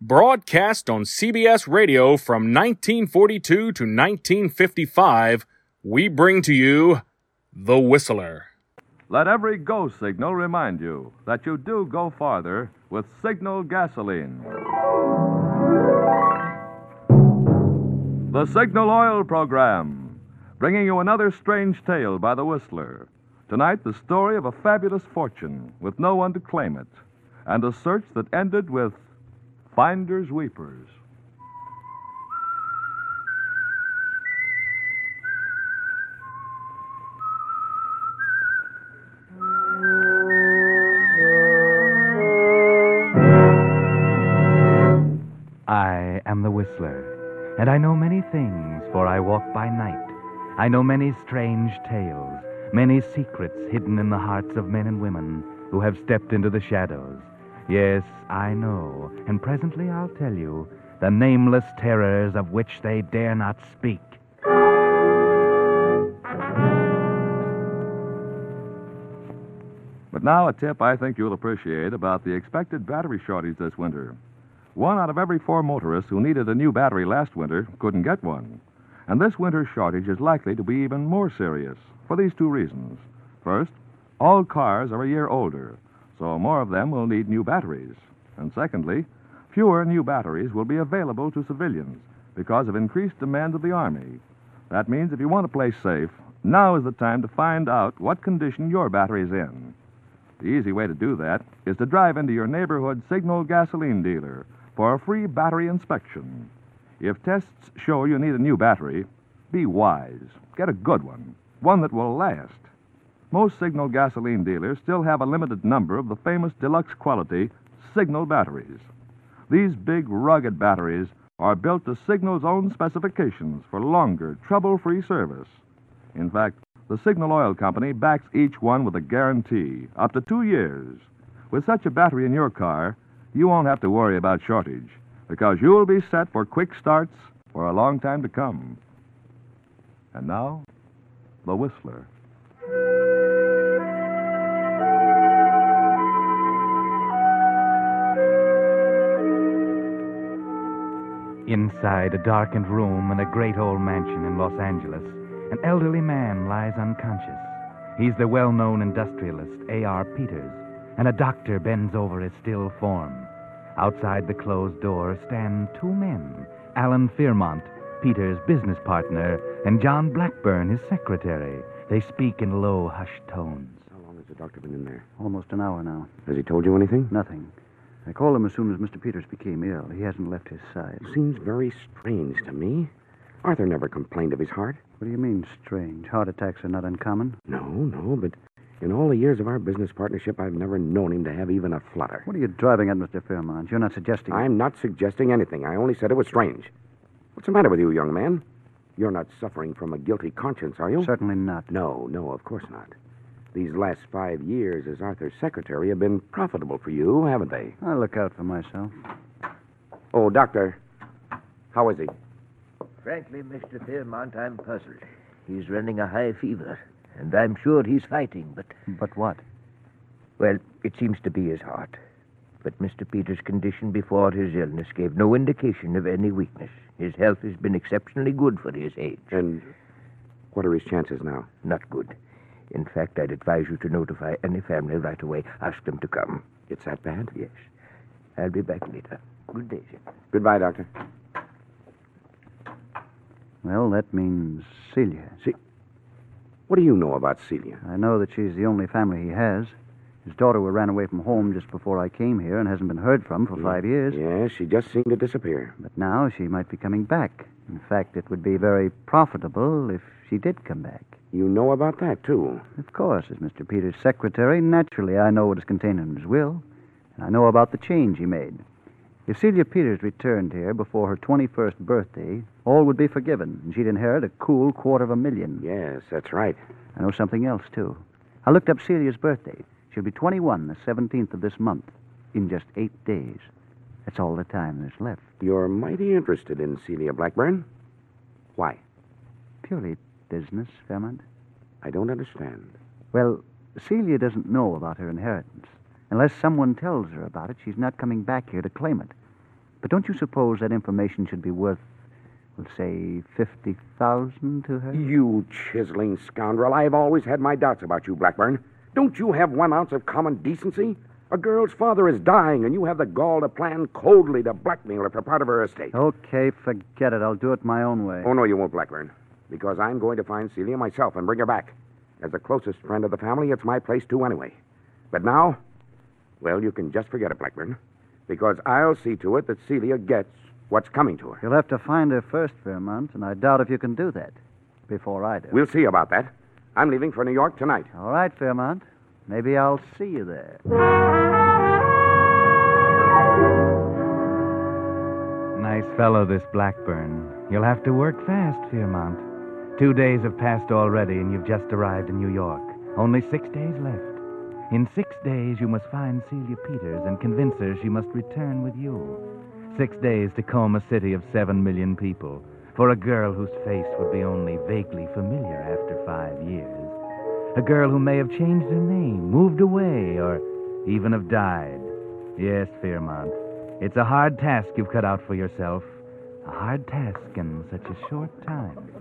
broadcast on CBS Radio from 1942 to 1955, we bring to you The Whistler. Let every go signal remind you that you do go farther with Signal gasoline. The Signal Oil Program, bringing you another strange tale by the Whistler. Tonight, the story of a fabulous fortune with no one to claim it, and a search that ended with finders weepers. I am the Whistler, and I know many things, for I walk by night. I know many strange tales, many secrets hidden in the hearts of men and women who have stepped into the shadows. Yes, I know, and presently I'll tell you the nameless terrors of which they dare not speak. But now, a tip I think you'll appreciate about the expected battery shortage this winter. One out of every four motorists who needed a new battery last winter couldn't get one. And this winter's shortage is likely to be even more serious for these two reasons. First, all cars are a year older, so more of them will need new batteries. And secondly, fewer new batteries will be available to civilians because of increased demand of the Army. That means if you want to play safe, now is the time to find out what condition your battery is in. The easy way to do that is to drive into your neighborhood Signal gasoline dealer for a free battery inspection. If tests show you need a new battery, be wise. Get a good one, one that will last. Most Signal gasoline dealers still have a limited number of the famous deluxe quality Signal batteries. These big, rugged batteries are built to Signal's own specifications for longer, trouble free service. In fact, the Signal Oil Company backs each one with a guarantee up to two years. With such a battery in your car, you won't have to worry about shortage because you'll be set for quick starts for a long time to come. And now, the Whistler. Inside a darkened room in a great old mansion in Los Angeles, an elderly man lies unconscious. He's the well known industrialist, A.R. Peters, and a doctor bends over his still form. Outside the closed door stand two men Alan Fearmont, Peters' business partner, and John Blackburn, his secretary. They speak in low, hushed tones. How long has the doctor been in there? Almost an hour now. Has he told you anything? Nothing. I called him as soon as Mr. Peters became ill. He hasn't left his side. Seems very strange to me. Arthur never complained of his heart. What do you mean, strange? Heart attacks are not uncommon. No, no, but in all the years of our business partnership, I've never known him to have even a flutter. What are you driving at, Mr. Fairmont? You're not suggesting. I'm not suggesting anything. I only said it was strange. What's the matter with you, young man? You're not suffering from a guilty conscience, are you? Certainly not. No, no, of course not. These last five years as Arthur's secretary have been profitable for you, haven't they? I'll look out for myself. Oh, Doctor, how is he? Frankly, Mr. Fairmont, I'm puzzled. He's running a high fever, and I'm sure he's fighting, but, But what? well, it seems to be his heart. But Mr. Peters' condition before his illness gave no indication of any weakness. His health has been exceptionally good for his age. And what are his chances now? Not good. In fact, I'd advise you to notify any family right away. Ask them to come. It's that bad? Yes. I'll be back later. Good day, sir. Goodbye, Doctor. Well, that means Celia. See, what do you know about Celia? I know that she's the only family he has. His daughter who ran away from home just before I came here and hasn't been heard from for five years. Yes, she just seemed to disappear. But now she might be coming back. In fact, it would be very profitable if she did come back. You know about that, too. Of course, as Mr. Peters' secretary, naturally I know what is contained in his will. And I know about the change he made. If Celia Peters returned here before her 21st birthday, all would be forgiven, and she'd inherit a cool quarter of a million. Yes, that's right. I know something else, too. I looked up Celia's birthday. She'll be 21 the 17th of this month, in just eight days. That's all the time there's left. You're mighty interested in Celia Blackburn. Why? Purely business, Fairmont. I don't understand. Well, Celia doesn't know about her inheritance. Unless someone tells her about it, she's not coming back here to claim it. But don't you suppose that information should be worth, we'll say, 50000 to her? You chiseling scoundrel. I've always had my doubts about you, Blackburn. Don't you have one ounce of common decency? A girl's father is dying, and you have the gall to plan coldly to blackmail her for part of her estate. Okay, forget it. I'll do it my own way. Oh, no, you won't, Blackburn. Because I'm going to find Celia myself and bring her back. As the closest friend of the family, it's my place, too, anyway. But now, well, you can just forget it, Blackburn. Because I'll see to it that Celia gets what's coming to her. You'll have to find her first, Fairmont, and I doubt if you can do that before I do. We'll see about that. I'm leaving for New York tonight. All right, Fairmont. Maybe I'll see you there. Nice fellow, this Blackburn. You'll have to work fast, Fairmont. Two days have passed already, and you've just arrived in New York. Only six days left. In six days, you must find Celia Peters and convince her she must return with you. Six days to comb a city of seven million people for a girl whose face would be only vaguely familiar after five years. A girl who may have changed her name, moved away, or even have died. Yes, Fairmont. It's a hard task you've cut out for yourself. A hard task in such a short time.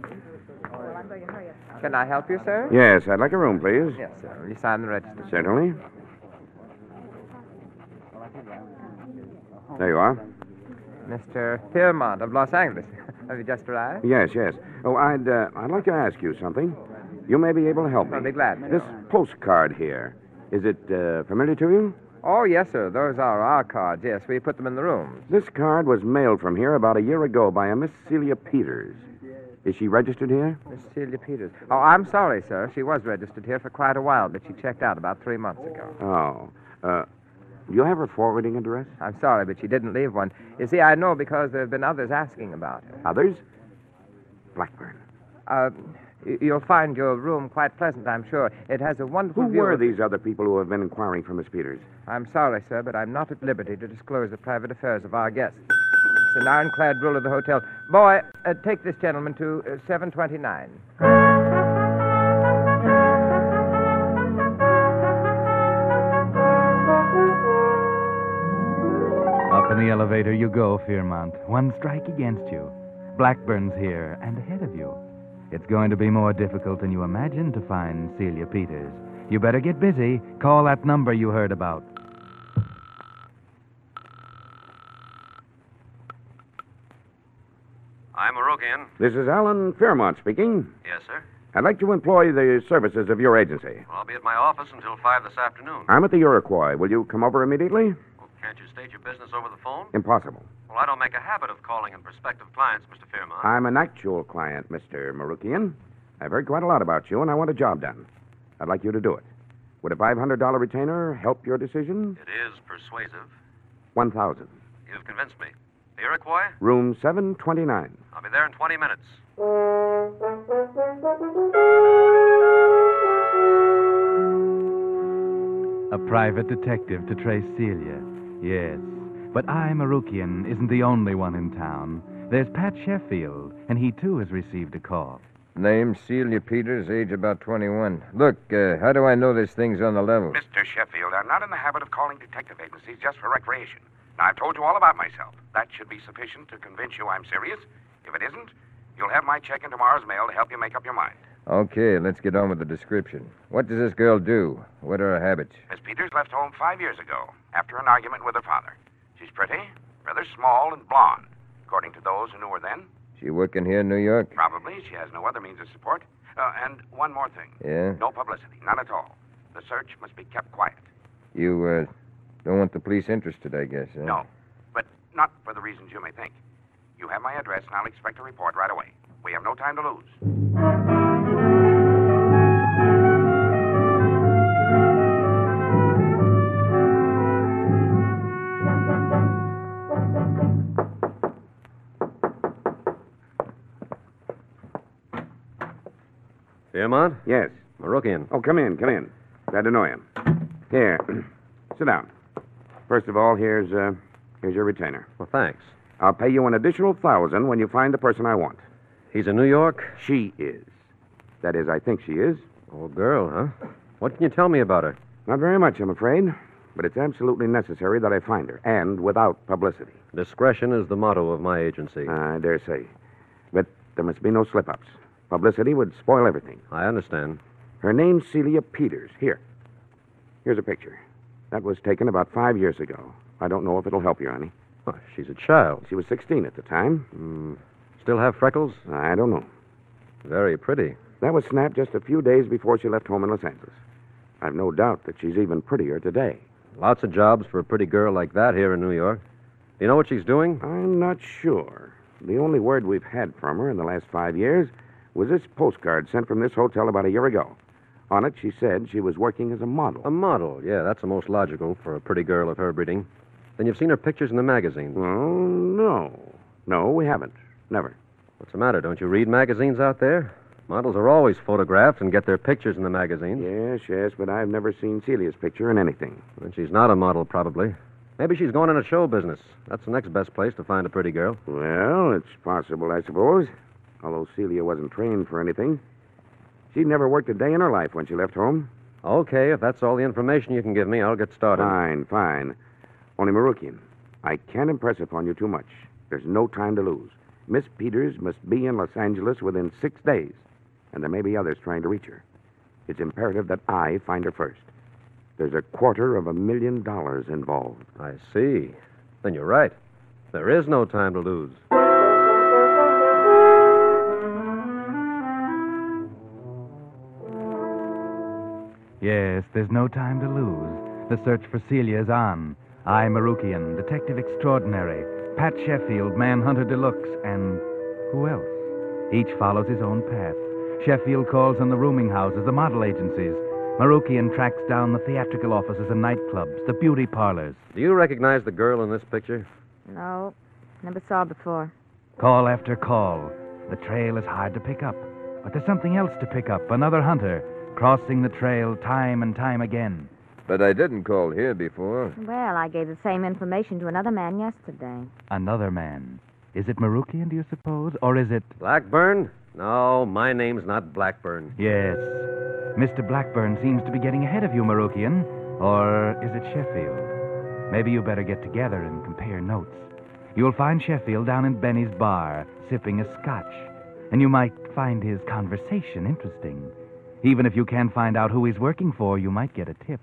Can I help you, sir? Yes, I'd like a room, please. Yes, sir. Will you sign the register? Certainly. There you are. Mr. Fairmont of Los Angeles. Have you just arrived? Yes, yes. Oh, I'd uh, I'd like to ask you something. You may be able to help me. I'll be glad. This postcard here, is it uh, familiar to you? Oh, yes, sir. Those are our cards. Yes, we put them in the rooms. This card was mailed from here about a year ago by a Miss Celia Peters. Is she registered here? Miss Celia Peters. Oh, I'm sorry, sir. She was registered here for quite a while, but she checked out about three months ago. Oh. Uh, you have her forwarding address? I'm sorry, but she didn't leave one. You see, I know because there have been others asking about her. Others? Blackburn. Uh, you'll find your room quite pleasant, I'm sure. It has a wonderful Who view. were of- these other people who have been inquiring for Miss Peters? I'm sorry, sir, but I'm not at liberty to disclose the private affairs of our guests. It's an ironclad rule of the hotel. Boy, uh, take this gentleman to uh, 729. Up in the elevator you go, Fairmont. One strike against you. Blackburn's here and ahead of you. It's going to be more difficult than you imagined to find Celia Peters. You better get busy. Call that number you heard about. This is Alan Fairmont speaking. Yes, sir. I'd like to employ the services of your agency. Well, I'll be at my office until 5 this afternoon. I'm at the Iroquois. Will you come over immediately? Well, can't you state your business over the phone? Impossible. Well, I don't make a habit of calling in prospective clients, Mr. Fairmont. I'm an actual client, Mr. Marukian. I've heard quite a lot about you, and I want a job done. I'd like you to do it. Would a $500 retainer help your decision? It is persuasive. 1000 You've convinced me. The Iroquois? Room 729. I'll be there in 20 minutes. A private detective to trace Celia. Yes. But I, Marukian, isn't the only one in town. There's Pat Sheffield, and he too has received a call. Name Celia Peters, age about 21. Look, uh, how do I know this thing's on the level? Mr. Sheffield, I'm not in the habit of calling detective agencies just for recreation. Now, I've told you all about myself. That should be sufficient to convince you I'm serious. If it isn't, you'll have my check in tomorrow's mail to help you make up your mind. Okay, let's get on with the description. What does this girl do? What are her habits? Miss Peters left home five years ago after an argument with her father. She's pretty, rather small, and blonde, according to those who knew her then. She working here in New York? Probably she has no other means of support. Uh, and one more thing Yeah? no publicity, none at all. The search must be kept quiet. You, uh, don't want the police interested, I guess. No, but not for the reasons you may think. You have my address, and I'll expect a report right away. We have no time to lose. Fairmont? Yes. Marook. Oh, come in, come in. Glad to know you. Here, sit down. First of all, here's uh, here's your retainer. Well, thanks. I'll pay you an additional thousand when you find the person I want. He's in New York? She is. That is, I think she is. Oh, girl, huh? What can you tell me about her? Not very much, I'm afraid. But it's absolutely necessary that I find her, and without publicity. Discretion is the motto of my agency. I dare say. But there must be no slip ups. Publicity would spoil everything. I understand. Her name's Celia Peters. Here. Here's a picture. That was taken about five years ago. I don't know if it'll help you, honey. Why, she's a child. She was 16 at the time. Mm, still have freckles? I don't know. Very pretty. That was snapped just a few days before she left home in Los Angeles. I've no doubt that she's even prettier today. Lots of jobs for a pretty girl like that here in New York. Do you know what she's doing? I'm not sure. The only word we've had from her in the last five years was this postcard sent from this hotel about a year ago. On it, she said she was working as a model. A model, yeah, that's the most logical for a pretty girl of her breeding. Then you've seen her pictures in the magazines. Oh, no. No, we haven't. Never. What's the matter? Don't you read magazines out there? Models are always photographed and get their pictures in the magazines. Yes, yes, but I've never seen Celia's picture in anything. Then she's not a model, probably. Maybe she's going into show business. That's the next best place to find a pretty girl. Well, it's possible, I suppose. Although Celia wasn't trained for anything. She'd never worked a day in her life when she left home. Okay, if that's all the information you can give me, I'll get started. Fine, fine. Only Marukian, I can't impress upon you too much. There's no time to lose. Miss Peters must be in Los Angeles within six days, and there may be others trying to reach her. It's imperative that I find her first. There's a quarter of a million dollars involved. I see. Then you're right. There is no time to lose. Yes, there's no time to lose. The search for Celia is on. I, Marukian, Detective Extraordinary, Pat Sheffield, Manhunter Deluxe, and who else? Each follows his own path. Sheffield calls on the rooming houses, the model agencies. Marukian tracks down the theatrical offices and nightclubs, the beauty parlors. Do you recognize the girl in this picture? No, never saw before. Call after call. The trail is hard to pick up. But there's something else to pick up another hunter, crossing the trail time and time again. But I didn't call here before. Well, I gave the same information to another man yesterday. Another man. Is it Marukian, do you suppose? Or is it. Blackburn? No, my name's not Blackburn. Yes. Mr. Blackburn seems to be getting ahead of you, Marukian. Or is it Sheffield? Maybe you better get together and compare notes. You'll find Sheffield down in Benny's bar, sipping a scotch. And you might find his conversation interesting. Even if you can't find out who he's working for, you might get a tip.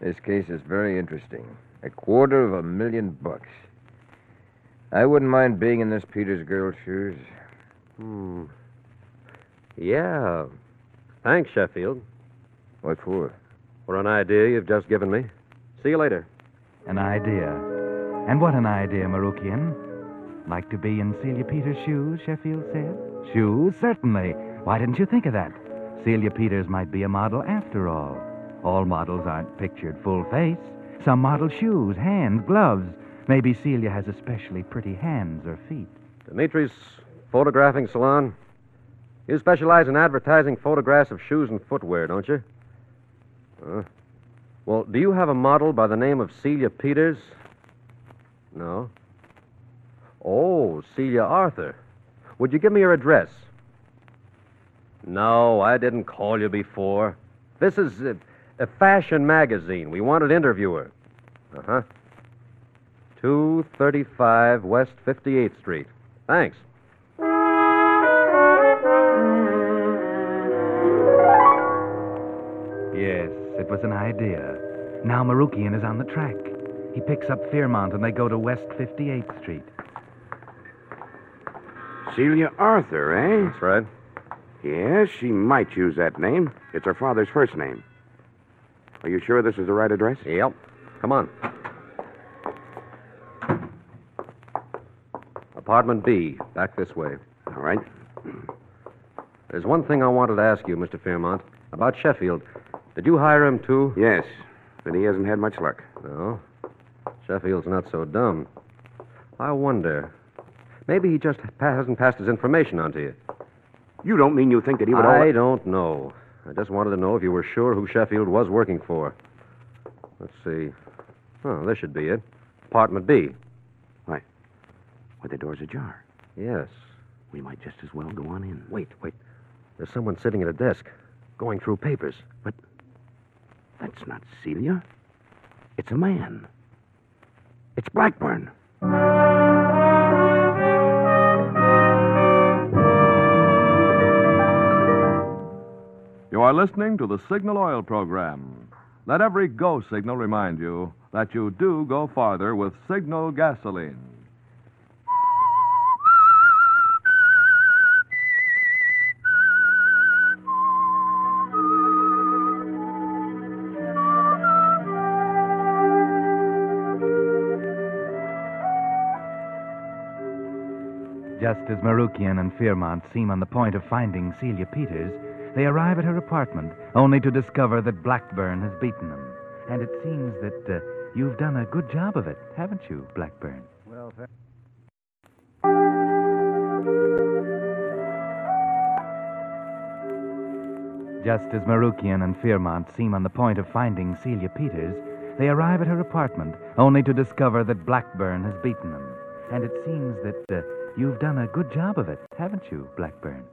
This case is very interesting. A quarter of a million bucks. I wouldn't mind being in this Peters girl's shoes. Hmm. Yeah. Thanks, Sheffield. What for? For an idea you've just given me. See you later. An idea. And what an idea, Marukian. Like to be in Celia Peters' shoes, Sheffield said. Shoes? Certainly. Why didn't you think of that? Celia Peters might be a model after all. All models aren't pictured full face. Some model shoes, hands, gloves. Maybe Celia has especially pretty hands or feet. Dimitri's photographing salon. You specialize in advertising photographs of shoes and footwear, don't you? Huh? Well, do you have a model by the name of Celia Peters? No. Oh, Celia Arthur. Would you give me your address? No, I didn't call you before. This is a, a fashion magazine. We wanted to interviewer. Uh huh. 235 West 58th Street. Thanks. Yes, it was an idea. Now Marukian is on the track. He picks up Fairmont and they go to West 58th Street. Celia Arthur, eh? That's right. Yes, she might use that name. It's her father's first name. Are you sure this is the right address? Yep. Come on. Apartment B, back this way. All right. There's one thing I wanted to ask you, Mr. Fairmont, about Sheffield. Did you hire him, too? Yes, but he hasn't had much luck. No. Sheffield's not so dumb. I wonder. Maybe he just pa- hasn't passed his information on to you. You don't mean you think that he would... I don't know. I just wanted to know if you were sure who Sheffield was working for. Let's see. Oh, this should be it. Apartment B. Why, With the door's ajar. Yes. We might just as well go on in. Wait, wait. There's someone sitting at a desk, going through papers. But that's not Celia. It's a man. It's Blackburn. Are listening to the Signal Oil program. Let every go signal remind you that you do go farther with Signal gasoline. Just as Marukian and Fearmont seem on the point of finding Celia Peters, they arrive at her apartment, only to discover that Blackburn has beaten them. And it seems that uh, you've done a good job of it, haven't you, Blackburn? Well. Just as Marukian and Fearmont seem on the point of finding Celia Peters, they arrive at her apartment, only to discover that Blackburn has beaten them. And it seems that uh, you've done a good job of it, haven't you, Blackburn?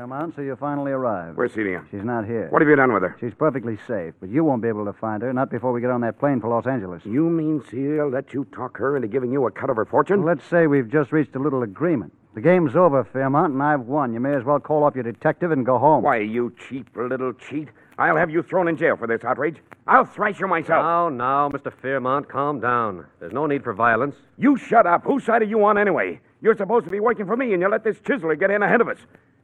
Well, Fairmont, so you finally arrived. Where's Celia? She's not here. What have you done with her? She's perfectly safe, but you won't be able to find her, not before we get on that plane for Los Angeles. You mean Celia let you talk her into giving you a cut of her fortune? Let's say we've just reached a little agreement. The game's over, Fairmont, and I've won. You may as well call up your detective and go home. Why, you cheap little cheat. I'll have you thrown in jail for this outrage. I'll thrash you myself. Now, now, Mr. Fairmont, calm down. There's no need for violence. You shut up. Whose side are you on anyway? You're supposed to be working for me, and you let this chiseler get in ahead of us.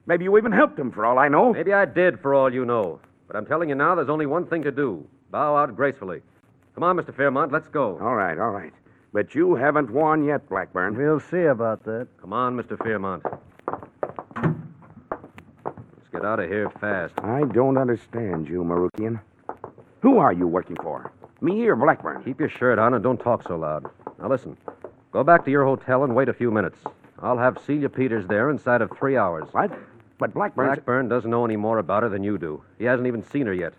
Maybe you even helped him, for all I know. Maybe I did, for all you know. But I'm telling you now, there's only one thing to do bow out gracefully. Come on, Mr. Fairmont, let's go. All right, all right. But you haven't won yet, Blackburn. We'll see about that. Come on, Mr. Fairmont. Let's get out of here fast. I don't understand you, Marukian. Who are you working for? Me or Blackburn? Keep your shirt on and don't talk so loud. Now, listen. Go back to your hotel and wait a few minutes. I'll have Celia Peters there inside of three hours. What? But Blackburn. Blackburn doesn't know any more about her than you do. He hasn't even seen her yet.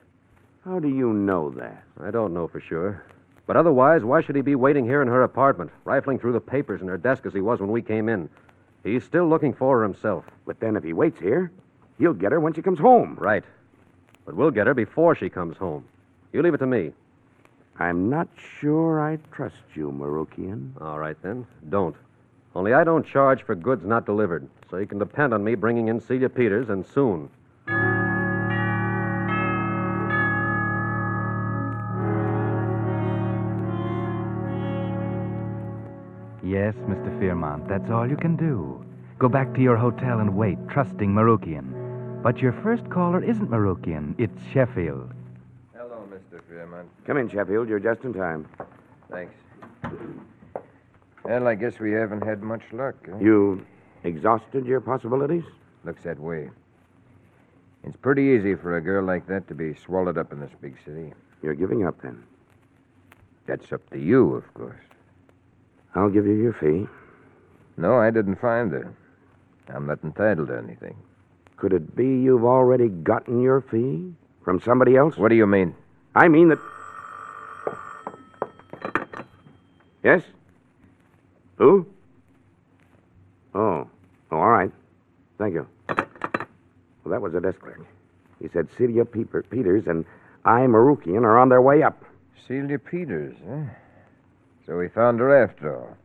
How do you know that? I don't know for sure. But otherwise, why should he be waiting here in her apartment, rifling through the papers in her desk as he was when we came in? He's still looking for her himself. But then if he waits here, he'll get her when she comes home. Right. But we'll get her before she comes home. You leave it to me. I'm not sure I trust you, Marukian. All right, then. Don't. Only I don't charge for goods not delivered, so you can depend on me bringing in Celia Peters, and soon. Yes, Mr. Fearmont, that's all you can do. Go back to your hotel and wait, trusting Marukian. But your first caller isn't Marukian, it's Sheffield. Hello, Mr. Fairmont. Come in, Sheffield. You're just in time. Thanks. Well, I guess we haven't had much luck. Huh? You exhausted your possibilities? Looks that way. It's pretty easy for a girl like that to be swallowed up in this big city. You're giving up then. That's up to you, of course. I'll give you your fee. No, I didn't find her. I'm not entitled to anything. Could it be you've already gotten your fee from somebody else? What do you mean? I mean that. Yes? Who? Oh. Oh, all right. Thank you. Well, that was a desk clerk. He said Celia Peeper, Peters and I, Marukian, are on their way up. Celia Peters, huh? So we found her after all.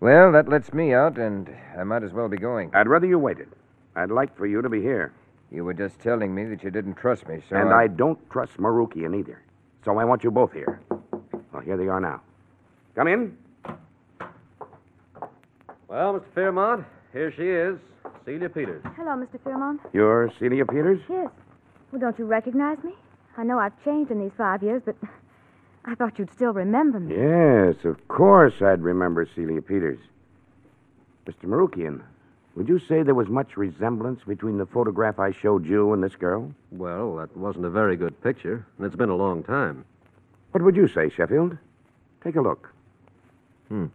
Well, that lets me out, and I might as well be going. I'd rather you waited. I'd like for you to be here. You were just telling me that you didn't trust me, so. and I... I don't trust Marukian either. So I want you both here. Well, here they are now. Come in. Well, Mr. Fairmont, here she is, Celia Peters. Hello, Mr. Fairmont. You're Celia Peters? Yes. Well, don't you recognize me? I know I've changed in these five years, but I thought you'd still remember me. Yes, of course I'd remember Celia Peters. Mr. Marukian, would you say there was much resemblance between the photograph I showed you and this girl? Well, that wasn't a very good picture, and it's been a long time. What would you say, Sheffield? Take a look. Hmm.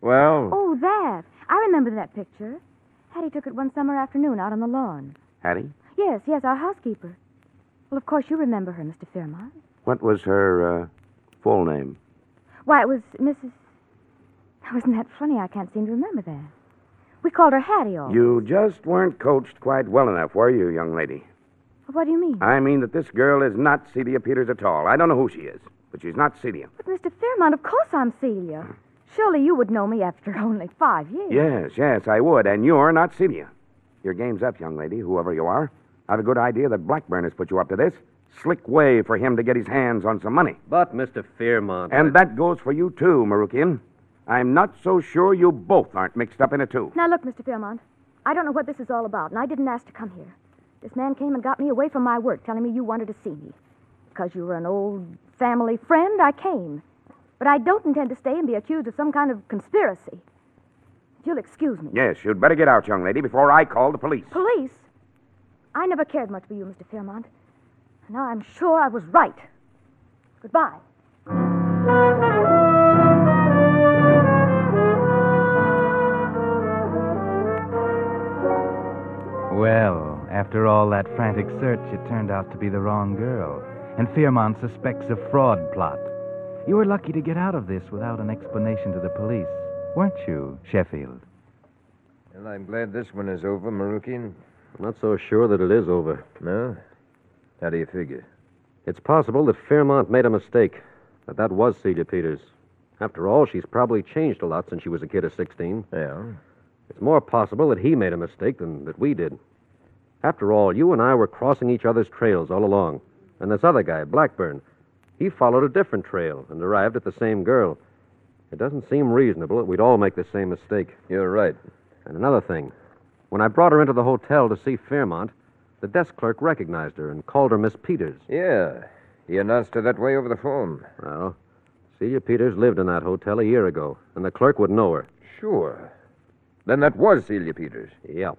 Well, Oh, that. I remember that picture. Hattie took it one summer afternoon out on the lawn. Hattie? Yes, yes, our housekeeper. Well, of course, you remember her, Mr. Fairmont. What was her uh, full name? Why, it was Mrs. Now, isn't that funny? I can't seem to remember that. We called her Hattie all. You just weren't coached quite well enough, were you, young lady? What do you mean? I mean that this girl is not Celia Peters at all. I don't know who she is, but she's not Celia. But, Mr. Fairmont, of course I'm Celia. Surely you would know me after only five years. Yes, yes, I would. And you're not Celia. Your game's up, young lady, whoever you are. I've a good idea that Blackburn has put you up to this. Slick way for him to get his hands on some money. But, Mr. Fairmont. And that goes for you, too, Marukian. I'm not so sure you both aren't mixed up in it, too. Now, look, Mr. Fairmont. I don't know what this is all about, and I didn't ask to come here. This man came and got me away from my work, telling me you wanted to see me. Because you were an old family friend, I came. But I don't intend to stay and be accused of some kind of conspiracy. If you'll excuse me. Yes, you'd better get out, young lady, before I call the police. Police? I never cared much for you, Mr. Fairmont. And now I'm sure I was right. Goodbye. Well, after all that frantic search, it turned out to be the wrong girl, and Fairmont suspects a fraud plot. You were lucky to get out of this without an explanation to the police, weren't you, Sheffield? Well, I'm glad this one is over, Marukian. I'm not so sure that it is over. No? How do you figure? It's possible that Fairmont made a mistake, that that was Celia Peters. After all, she's probably changed a lot since she was a kid of 16. Yeah. It's more possible that he made a mistake than that we did. After all, you and I were crossing each other's trails all along. And this other guy, Blackburn, he followed a different trail and arrived at the same girl. It doesn't seem reasonable that we'd all make the same mistake. You're right. And another thing. When I brought her into the hotel to see Fairmont, the desk clerk recognized her and called her Miss Peters. Yeah. He announced her that way over the phone. Well, Celia Peters lived in that hotel a year ago, and the clerk would know her. Sure. Then that was Celia Peters. Yeah.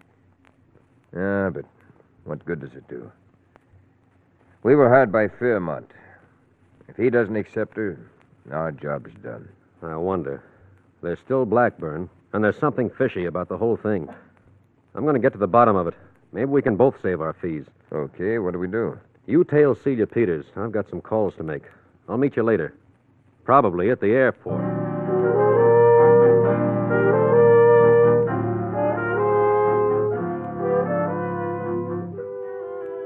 Yeah, but what good does it do? We were hired by Fairmont. If he doesn't accept her, our job's done. I wonder. There's still Blackburn, and there's something fishy about the whole thing. I'm going to get to the bottom of it. Maybe we can both save our fees. Okay, what do we do? You tail Celia Peters. I've got some calls to make. I'll meet you later. Probably at the airport.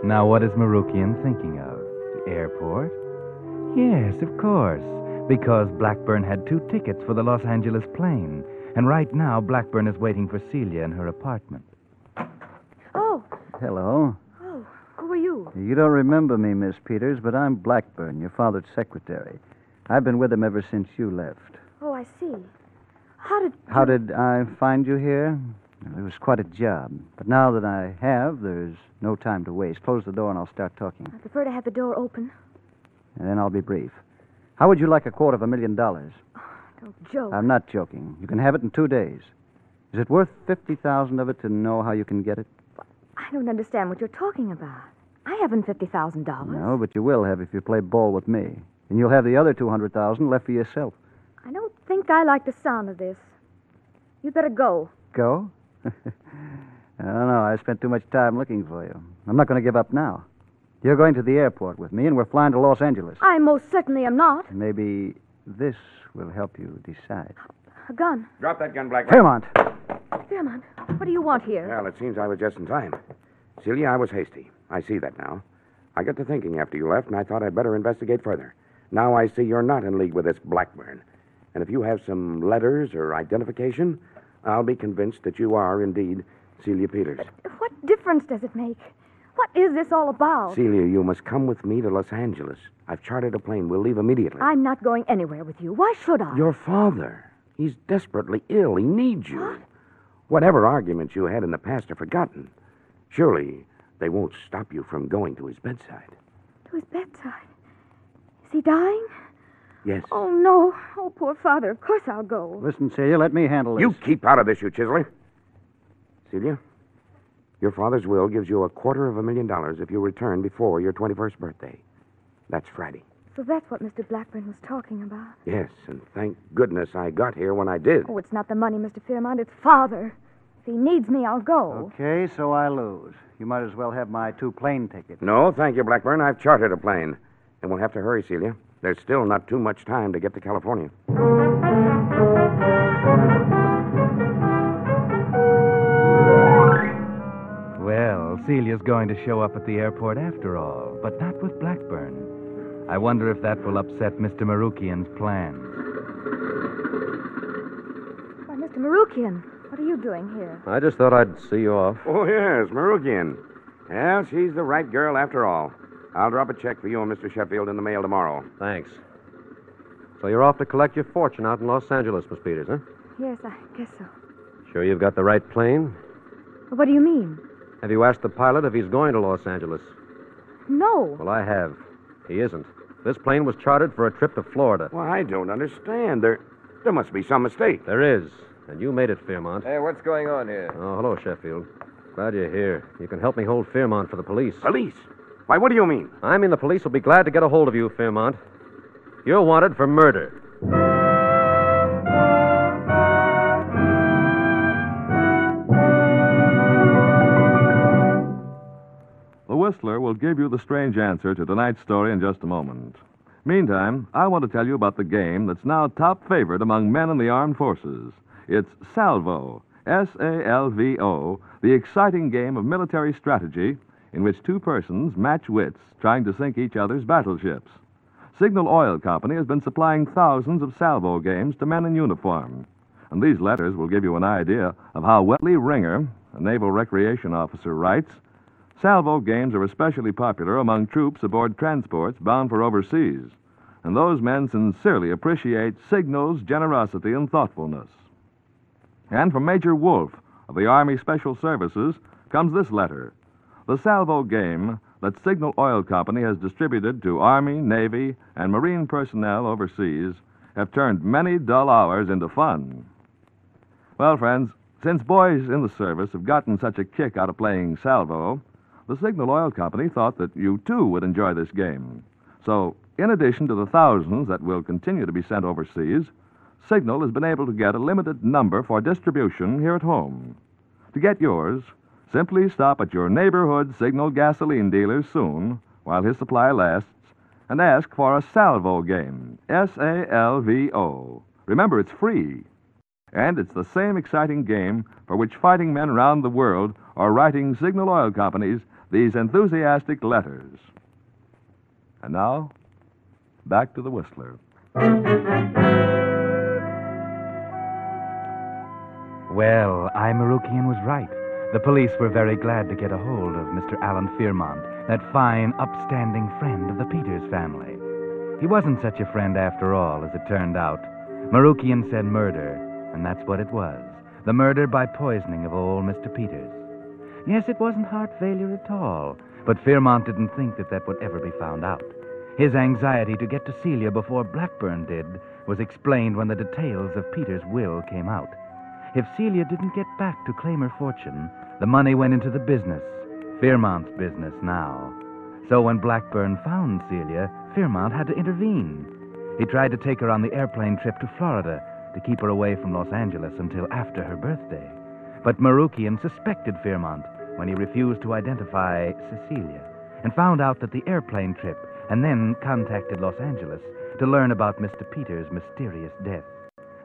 Now, what is Marukian thinking of? The airport? Yes, of course. Because Blackburn had two tickets for the Los Angeles plane. And right now, Blackburn is waiting for Celia in her apartment. Oh, Hello. oh, who are you? You don't remember me, Miss Peters, but I'm Blackburn, your father's secretary. I've been with him ever since you left. Oh, I see. How did. How did I find you here? Well, it was quite a job. But now that I have, there's no time to waste. Close the door and I'll start talking. I prefer to have the door open. And then I'll be brief. How would you like a quarter of a million dollars? Don't joke. I'm not joking. You can have it in two days. Is it worth 50000 of it to know how you can get it? I don't understand what you're talking about. I haven't $50,000. No, but you will have if you play ball with me. And you'll have the other 200000 left for yourself. I don't think I like the sound of this. You'd better go. Go? I don't know. I spent too much time looking for you. I'm not going to give up now. You're going to the airport with me, and we're flying to Los Angeles. I most certainly am not. Maybe this will help you decide. A gun. Drop that gun, Blackburn. Fairmont. Fairmont, what do you want here? Well, it seems I was just in time. Celia, I was hasty. I see that now. I got to thinking after you left, and I thought I'd better investigate further. Now I see you're not in league with this Blackburn. And if you have some letters or identification, I'll be convinced that you are indeed Celia Peters. What difference does it make? What is this all about? Celia, you must come with me to Los Angeles. I've chartered a plane. We'll leave immediately. I'm not going anywhere with you. Why should I? Your father. He's desperately ill. He needs you. Whatever arguments you had in the past are forgotten. Surely they won't stop you from going to his bedside. To his bedside. Is he dying? Yes. Oh, no. Oh, poor father. Of course I'll go. Listen, Celia, let me handle this. You keep out of this, you chiseler. Celia, your father's will gives you a quarter of a million dollars if you return before your 21st birthday. That's Friday. So that's what Mr. Blackburn was talking about. Yes, and thank goodness I got here when I did. Oh, it's not the money, Mr. Fairmont. It's father. If he needs me, I'll go. Okay, so I lose. You might as well have my two plane tickets. No, thank you, Blackburn. I've chartered a plane. And we'll have to hurry, Celia. There's still not too much time to get to California. Celia's going to show up at the airport after all, but not with Blackburn. I wonder if that will upset Mr. Marukian's plans. Why, Mr. Marukian, what are you doing here? I just thought I'd see you off. Oh, yes, Marukian. Well, she's the right girl after all. I'll drop a check for you and Mr. Sheffield in the mail tomorrow. Thanks. So you're off to collect your fortune out in Los Angeles, Miss Peters, huh? Yes, I guess so. Sure you've got the right plane? What do you mean? Have you asked the pilot if he's going to Los Angeles? No. Well, I have. He isn't. This plane was chartered for a trip to Florida. Well, I don't understand. There, there must be some mistake. There is. And you made it, Fairmont. Hey, what's going on here? Oh, hello, Sheffield. Glad you're here. You can help me hold Fairmont for the police. Police? Why, what do you mean? I mean, the police will be glad to get a hold of you, Fairmont. You're wanted for murder. Will give you the strange answer to tonight's story in just a moment. Meantime, I want to tell you about the game that's now top favorite among men in the armed forces. It's Salvo, S A L V O, the exciting game of military strategy in which two persons match wits trying to sink each other's battleships. Signal Oil Company has been supplying thousands of salvo games to men in uniform. And these letters will give you an idea of how Wetley Ringer, a naval recreation officer, writes Salvo games are especially popular among troops aboard transports bound for overseas, and those men sincerely appreciate Signal's generosity and thoughtfulness. And from Major Wolf of the Army Special Services comes this letter. The Salvo game that Signal Oil Company has distributed to Army, Navy, and Marine personnel overseas have turned many dull hours into fun. Well, friends, since boys in the service have gotten such a kick out of playing salvo, the Signal Oil Company thought that you too would enjoy this game. So, in addition to the thousands that will continue to be sent overseas, Signal has been able to get a limited number for distribution here at home. To get yours, simply stop at your neighborhood Signal gasoline dealer soon, while his supply lasts, and ask for a salvo game. S A L V O. Remember, it's free. And it's the same exciting game for which fighting men around the world are writing Signal Oil Companies these enthusiastic letters. And now, back to the Whistler. Well, I, Marukian, was right. The police were very glad to get a hold of Mr. Alan Fearmont, that fine, upstanding friend of the Peters family. He wasn't such a friend after all, as it turned out. Marukian said murder, and that's what it was. The murder by poisoning of old Mr. Peters. Yes, it wasn't heart failure at all, but Fearmont didn't think that that would ever be found out. His anxiety to get to Celia before Blackburn did was explained when the details of Peter's will came out. If Celia didn't get back to claim her fortune, the money went into the business, Fearmont's business now. So when Blackburn found Celia, Fearmont had to intervene. He tried to take her on the airplane trip to Florida to keep her away from Los Angeles until after her birthday. But Marukian suspected Fearmont when he refused to identify Cecilia and found out that the airplane trip and then contacted Los Angeles to learn about Mr. Peters' mysterious death.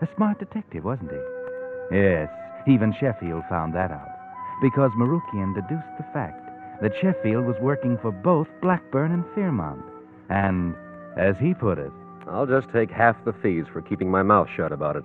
A smart detective, wasn't he? Yes, even Sheffield found that out because Marukian deduced the fact that Sheffield was working for both Blackburn and Fearmont. And, as he put it, I'll just take half the fees for keeping my mouth shut about it.